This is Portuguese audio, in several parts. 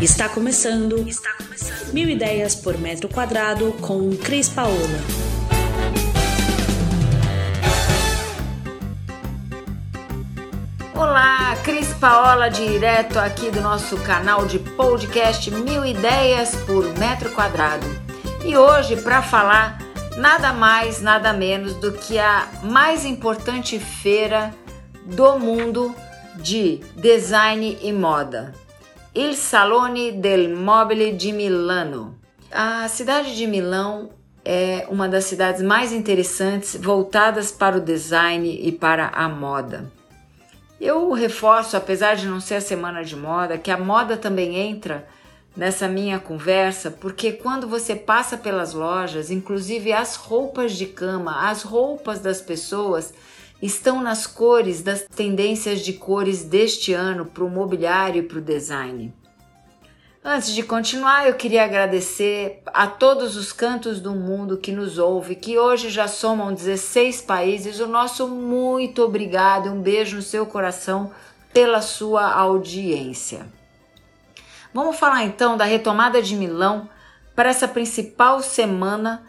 Está começando. Está começando. Mil ideias por metro quadrado com Cris Paola. Olá, Cris Paola, direto aqui do nosso canal de podcast Mil Ideias por Metro Quadrado. E hoje, para falar nada mais, nada menos do que a mais importante feira do mundo de design e moda. Il Salone del Mobile di Milano. A cidade de Milão é uma das cidades mais interessantes voltadas para o design e para a moda. Eu reforço, apesar de não ser a semana de moda, que a moda também entra nessa minha conversa, porque quando você passa pelas lojas, inclusive as roupas de cama, as roupas das pessoas, estão nas cores das tendências de cores deste ano para o mobiliário e para o design. Antes de continuar, eu queria agradecer a todos os cantos do mundo que nos ouve, que hoje já somam 16 países. O nosso muito obrigado, um beijo no seu coração pela sua audiência. Vamos falar então da retomada de Milão para essa principal semana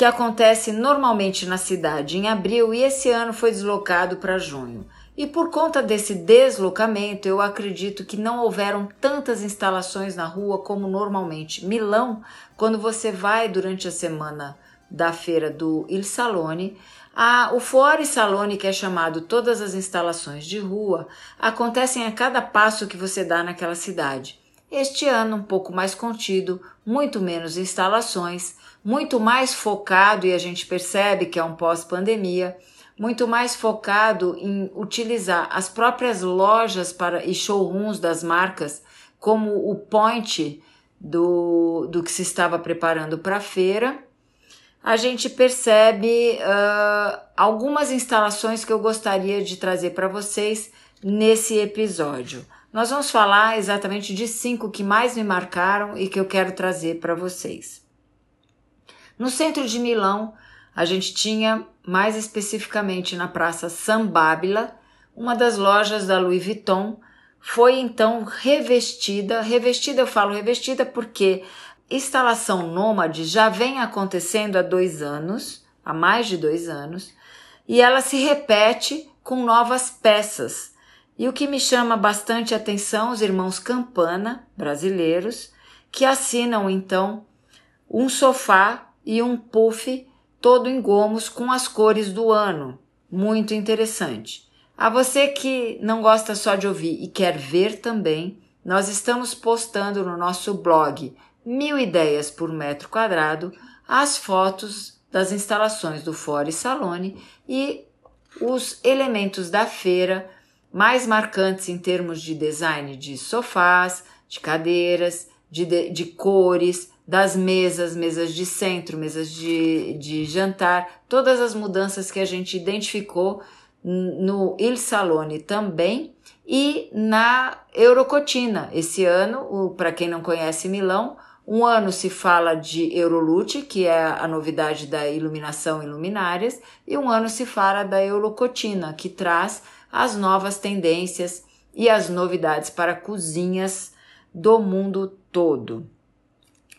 que acontece normalmente na cidade em abril e esse ano foi deslocado para junho. E por conta desse deslocamento, eu acredito que não houveram tantas instalações na rua como normalmente. Milão, quando você vai durante a semana da feira do Il Salone, a, o Fuori Salone, que é chamado todas as instalações de rua, acontecem a cada passo que você dá naquela cidade. Este ano, um pouco mais contido, muito menos instalações, muito mais focado, e a gente percebe que é um pós-pandemia, muito mais focado em utilizar as próprias lojas para, e showrooms das marcas como o point do, do que se estava preparando para a feira. A gente percebe uh, algumas instalações que eu gostaria de trazer para vocês nesse episódio. Nós vamos falar exatamente de cinco que mais me marcaram e que eu quero trazer para vocês. No centro de Milão, a gente tinha, mais especificamente na Praça San Babila, uma das lojas da Louis Vuitton foi então revestida. Revestida, eu falo revestida porque instalação nômade já vem acontecendo há dois anos, há mais de dois anos, e ela se repete com novas peças. E o que me chama bastante atenção, os irmãos Campana, brasileiros, que assinam então um sofá e um puff todo em gomos com as cores do ano. Muito interessante. A você que não gosta só de ouvir e quer ver também, nós estamos postando no nosso blog Mil Ideias por Metro Quadrado as fotos das instalações do Fore Salone e os elementos da feira mais marcantes em termos de design de sofás, de cadeiras, de, de, cores, das mesas, mesas de centro, mesas de, de jantar, todas as mudanças que a gente identificou no Il Salone também e na Eurocotina. Esse ano, para quem não conhece Milão, um ano se fala de Eurolute, que é a novidade da iluminação e luminárias, e um ano se fala da Eurocotina, que traz as novas tendências e as novidades para cozinhas do mundo todo.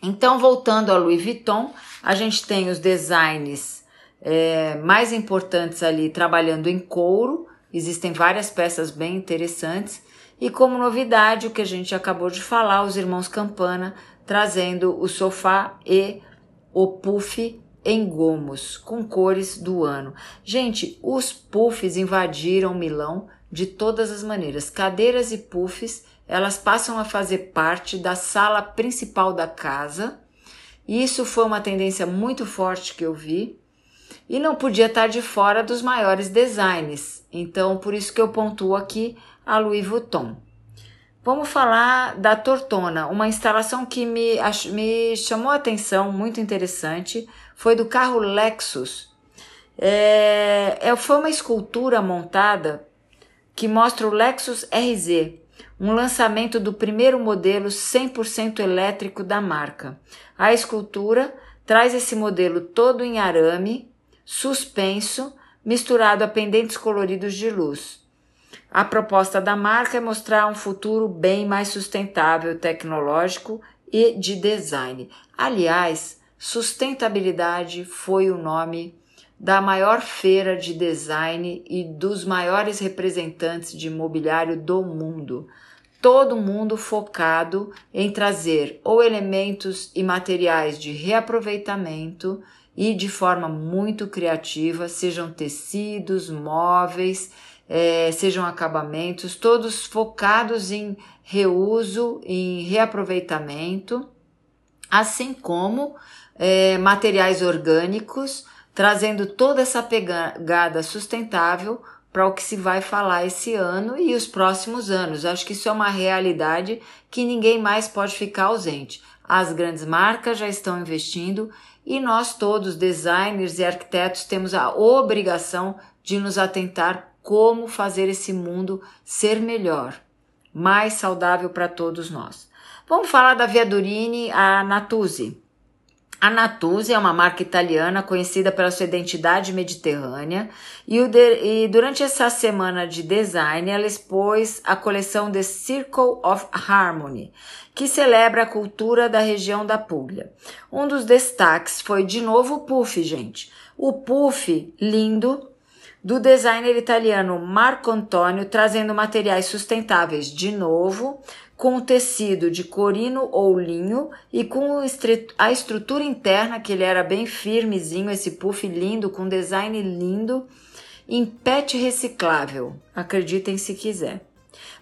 Então, voltando a Louis Vuitton, a gente tem os designs é, mais importantes ali trabalhando em couro, existem várias peças bem interessantes, e como novidade, o que a gente acabou de falar, os irmãos Campana trazendo o sofá e o puff em gomos, com cores do ano. Gente, os puffs invadiram Milão de todas as maneiras, cadeiras e puffs elas passam a fazer parte da sala principal da casa. Isso foi uma tendência muito forte que eu vi e não podia estar de fora dos maiores designs. Então, por isso que eu pontuo aqui a Louis Vuitton. Vamos falar da Tortona, uma instalação que me, me chamou a atenção, muito interessante, foi do carro Lexus. É, é, foi uma escultura montada que mostra o Lexus RZ, um lançamento do primeiro modelo 100% elétrico da marca. A escultura traz esse modelo todo em arame, suspenso, misturado a pendentes coloridos de luz. A proposta da marca é mostrar um futuro bem mais sustentável, tecnológico e de design. Aliás, sustentabilidade foi o nome da maior feira de design e dos maiores representantes de imobiliário do mundo. Todo mundo focado em trazer ou elementos e materiais de reaproveitamento e de forma muito criativa, sejam tecidos, móveis, é, sejam acabamentos, todos focados em reuso, em reaproveitamento, assim como é, materiais orgânicos trazendo toda essa pegada sustentável para o que se vai falar esse ano e os próximos anos. Acho que isso é uma realidade que ninguém mais pode ficar ausente. As grandes marcas já estão investindo e nós todos, designers e arquitetos, temos a obrigação de nos atentar como fazer esse mundo ser melhor, mais saudável para todos nós. Vamos falar da Viadurini, a Natuzzi. A Natuzzi é uma marca italiana conhecida pela sua identidade mediterrânea e, de, e, durante essa semana de design ela expôs a coleção The Circle of Harmony, que celebra a cultura da região da Puglia. Um dos destaques foi de novo o puff, gente. O puff lindo do designer italiano Marco Antonio, trazendo materiais sustentáveis de novo, com tecido de corino ou linho e com a estrutura interna, que ele era bem firmezinho, esse puff lindo, com design lindo, em pet reciclável. Acreditem se quiser.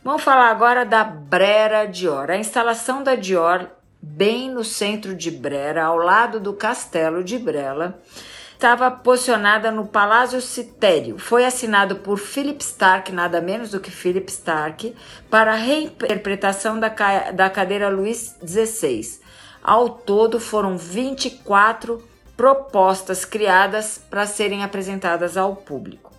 Vamos falar agora da Brera Dior. A instalação da Dior, bem no centro de Brera, ao lado do castelo de Brela, estava posicionada no Palácio Citério. Foi assinado por Philip Stark, nada menos do que Philip Stark, para a reinterpretação da, da cadeira Luís XVI. Ao todo foram 24 propostas criadas para serem apresentadas ao público.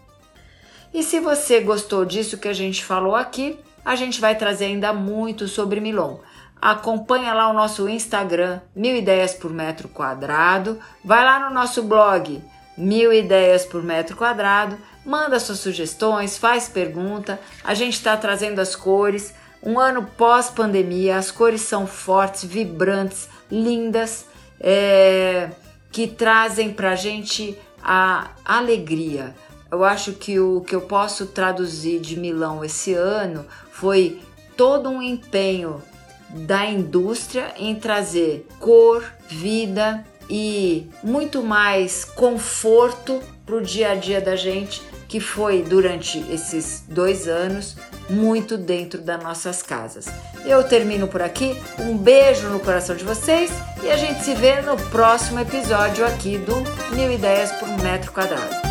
E se você gostou disso que a gente falou aqui, a gente vai trazer ainda muito sobre Milon. Acompanha lá o nosso Instagram, Mil Ideias por Metro Quadrado. Vai lá no nosso blog, Mil Ideias por Metro Quadrado. Manda suas sugestões, faz pergunta. A gente está trazendo as cores. Um ano pós-pandemia, as cores são fortes, vibrantes, lindas, é, que trazem para a gente a alegria. Eu acho que o que eu posso traduzir de Milão esse ano foi todo um empenho da indústria em trazer cor, vida e muito mais conforto para o dia a dia da gente, que foi durante esses dois anos muito dentro das nossas casas. Eu termino por aqui, um beijo no coração de vocês e a gente se vê no próximo episódio aqui do Mil Ideias por Metro Quadrado.